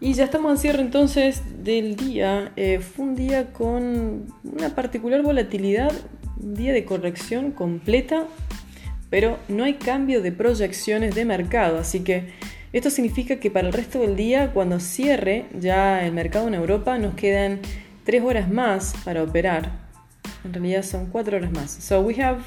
Y ya estamos al cierre entonces del día. Eh, fue un día con una particular volatilidad, un día de corrección completa, pero no hay cambio de proyecciones de mercado. Así que esto significa que para el resto del día, cuando cierre ya el mercado en Europa, nos quedan tres horas más para operar. En realidad son cuatro horas más. So we have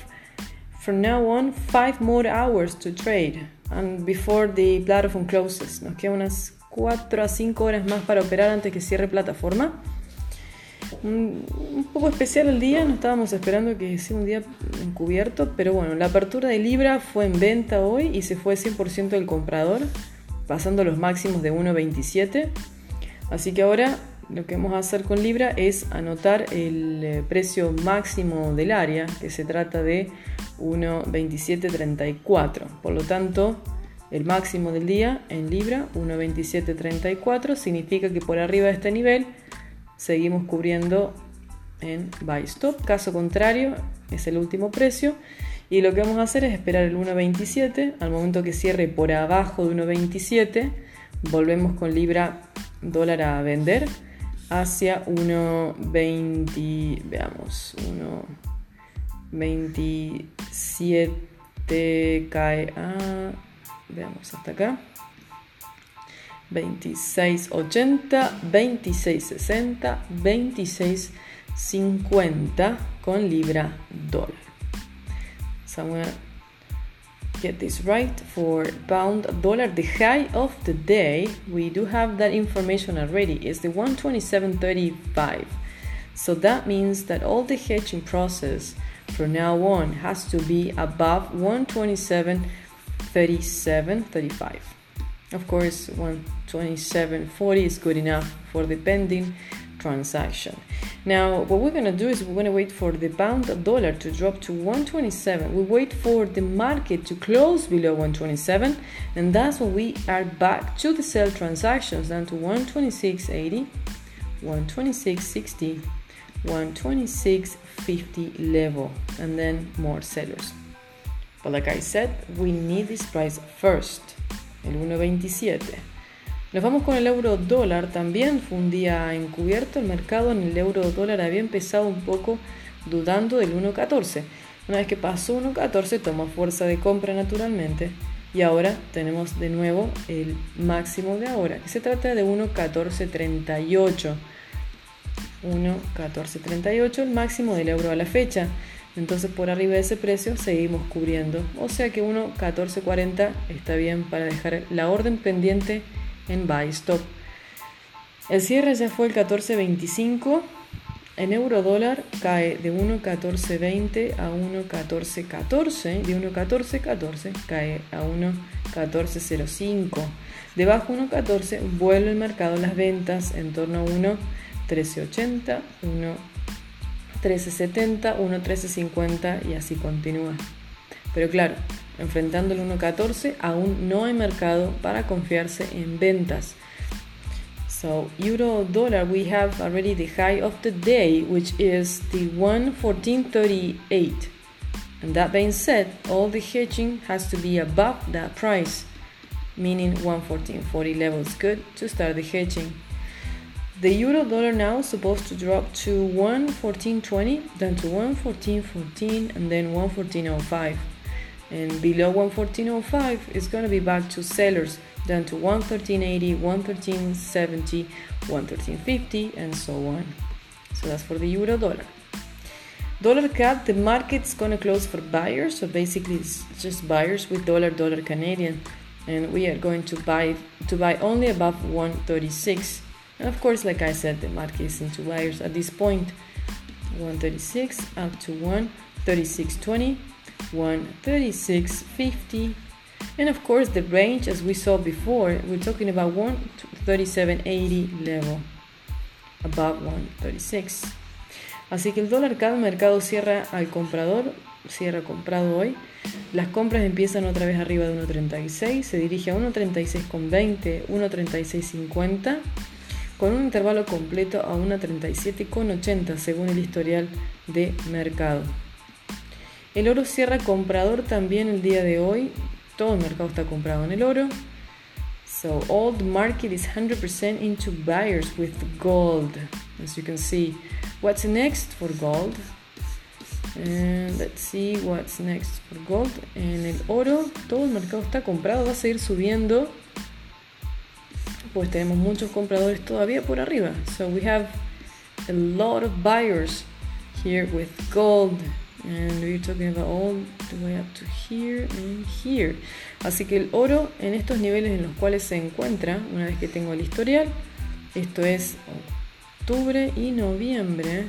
from now on five more hours to trade and before the platform closes. Nos quedan unas 4 a 5 horas más para operar antes que cierre plataforma. Un, un poco especial el día, no estábamos esperando que sea un día encubierto, pero bueno, la apertura de Libra fue en venta hoy y se fue 100% del comprador, pasando los máximos de 1.27. Así que ahora lo que vamos a hacer con Libra es anotar el eh, precio máximo del área, que se trata de 1.2734. Por lo tanto, el máximo del día en Libra, 1.2734, significa que por arriba de este nivel seguimos cubriendo en buy stop. Caso contrario, es el último precio. Y lo que vamos a hacer es esperar el 1.27. Al momento que cierre por abajo de 1.27, volvemos con Libra dólar a vender hacia 1.20, veamos, 1.27 cae a, veamos hasta acá, 26.80, 26.60, 26.50 con libra dólar. Get this right for pound dollar. The high of the day we do have that information already is the 127.35 so that means that all the hedging process from now on has to be above 127.37.35 of course 127.40 is good enough for the pending transaction. Now, what we're going to do is we're going to wait for the pound dollar to drop to 127. We wait for the market to close below 127, and that's when we are back to the sell transactions down to 126.80, 126.60, 126.50 level, and then more sellers. But like I said, we need this price first, el 127. Nos vamos con el euro dólar. También fue un día encubierto. El mercado en el euro dólar había empezado un poco dudando del 1.14. Una vez que pasó 1.14 tomó fuerza de compra naturalmente. Y ahora tenemos de nuevo el máximo de ahora, se trata de 1.1438. 1.1438, el máximo del euro a la fecha. Entonces por arriba de ese precio seguimos cubriendo. O sea que 1.1440 está bien para dejar la orden pendiente en buy stop. El cierre ya fue el 14.25. En euro dólar cae de 1.1420 a 1.1414. De 1.1414 cae a 1.1405. Debajo 1.14 vuelve el mercado las ventas en torno a 1.1380, 1.1370, 1.1350 y así continúa. Pero claro, enfrentando el 1.14 aún no hay mercado para confiarse en ventas. So euro dollar we have already the high of the day which is the 114.38. And that being said, all the hedging has to be above that price, meaning 114.40 level is good to start the hedging. The euro dollar now is supposed to drop to 114.20, then to 114.14, and then 114.05 and below 114.05 it's going to be back to sellers down to 113.80 113.70 113.50 and so on. So that's for the euro dollar. Dollar CAD the market's going to close for buyers so basically it's just buyers with dollar dollar canadian and we are going to buy to buy only above 136 and of course like i said the market is into buyers at this point. 136 up to 136.20 136.50 and of course the range as we saw before we're talking about 137.80 level above 136 así que el dólar cada mercado cierra al comprador cierra comprado hoy. Las compras empiezan otra vez arriba de 1.36 se dirige a 1.36.20 1.36.50 con un intervalo completo a 1.37.80 según el historial de mercado el oro cierra comprador también el día de hoy. Todo el mercado está comprado en el oro. So all the market is 100% into buyers with gold, as you can see. What's next for gold? And let's see what's next for gold. En el oro, todo el mercado está comprado, va a seguir subiendo. Pues tenemos muchos compradores todavía por arriba. So we have a lot of buyers here with gold. And we're talking about all the way up to here and here. Así que el oro en estos niveles en los cuales se encuentra, una vez que tengo el historial, esto es octubre y noviembre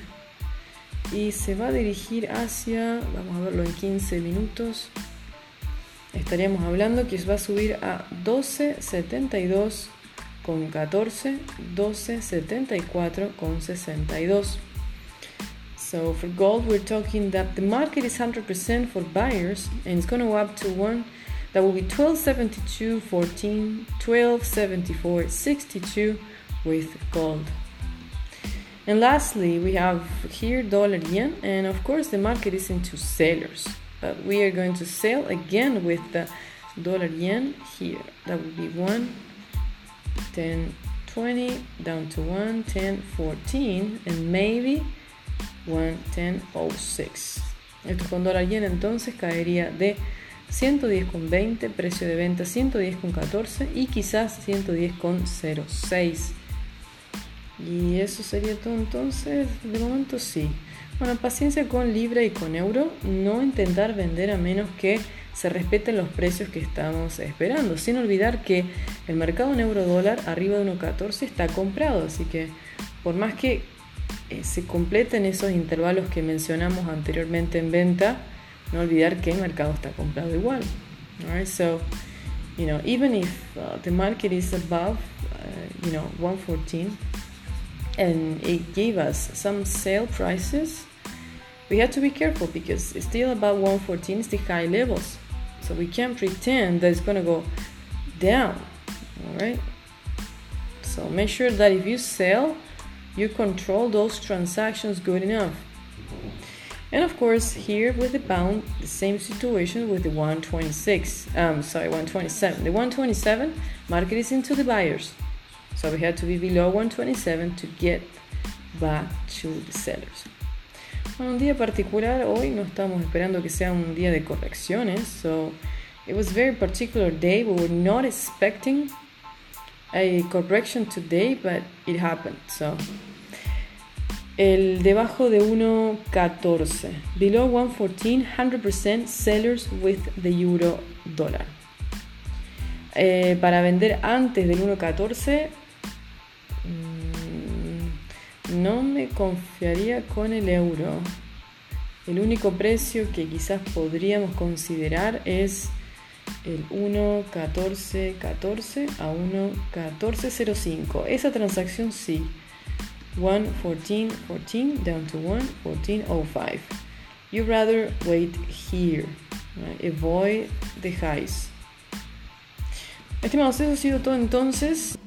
y se va a dirigir hacia, vamos a verlo en 15 minutos, estaríamos hablando que va a subir a 12.72 con 14, 12.74 con 62. So for gold, we're talking that the market is 100% for buyers and it's going to go up to one that will be 1272 14 1274 62 with gold. And lastly, we have here dollar yen, and of course, the market is into sellers. But we are going to sell again with the dollar yen here. That would be 1 10 20 down to 1 10 14 and maybe 1 10 06. Esto con dólar yen entonces caería de 110 con 20, precio de venta 110 con 14 y quizás 110 con 06. Y eso sería todo entonces, de momento sí. Bueno, paciencia con libra y con euro, no intentar vender a menos que se respeten los precios que estamos esperando, sin olvidar que el mercado en euro dólar arriba de 1.14 está comprado, así que por más que eh, se completen esos intervalos que mencionamos anteriormente en venta, no olvidar que el mercado está comprado igual. Alright, so you know, even if uh, the market is above, uh, you know, 114 and it gave us some sale prices, we have to be careful because it's still about 114 is the high levels. So we can't pretend that it's gonna go down. Alright? So make sure that if you sell, you control those transactions good enough. And of course, here with the pound, the same situation with the 126. Um, sorry, 127. The 127 market is into the buyers. So we had to be below 127 to get back to the sellers. Bueno, un día particular, hoy no estamos esperando que sea un día de correcciones. So it was a very particular day. We were not expecting a correction today, but it happened. So el debajo de 1.14. Below 1.14, 100% sellers with the euro dollar. Eh, para vender antes del 1.14 no me confiaría con el euro. El único precio que quizás podríamos considerar es el 1.1414 a 1.1405. Esa transacción sí. 1.1414 down to 1.1405. You rather wait here. Avoid the highs. Estimados, eso ha sido todo entonces.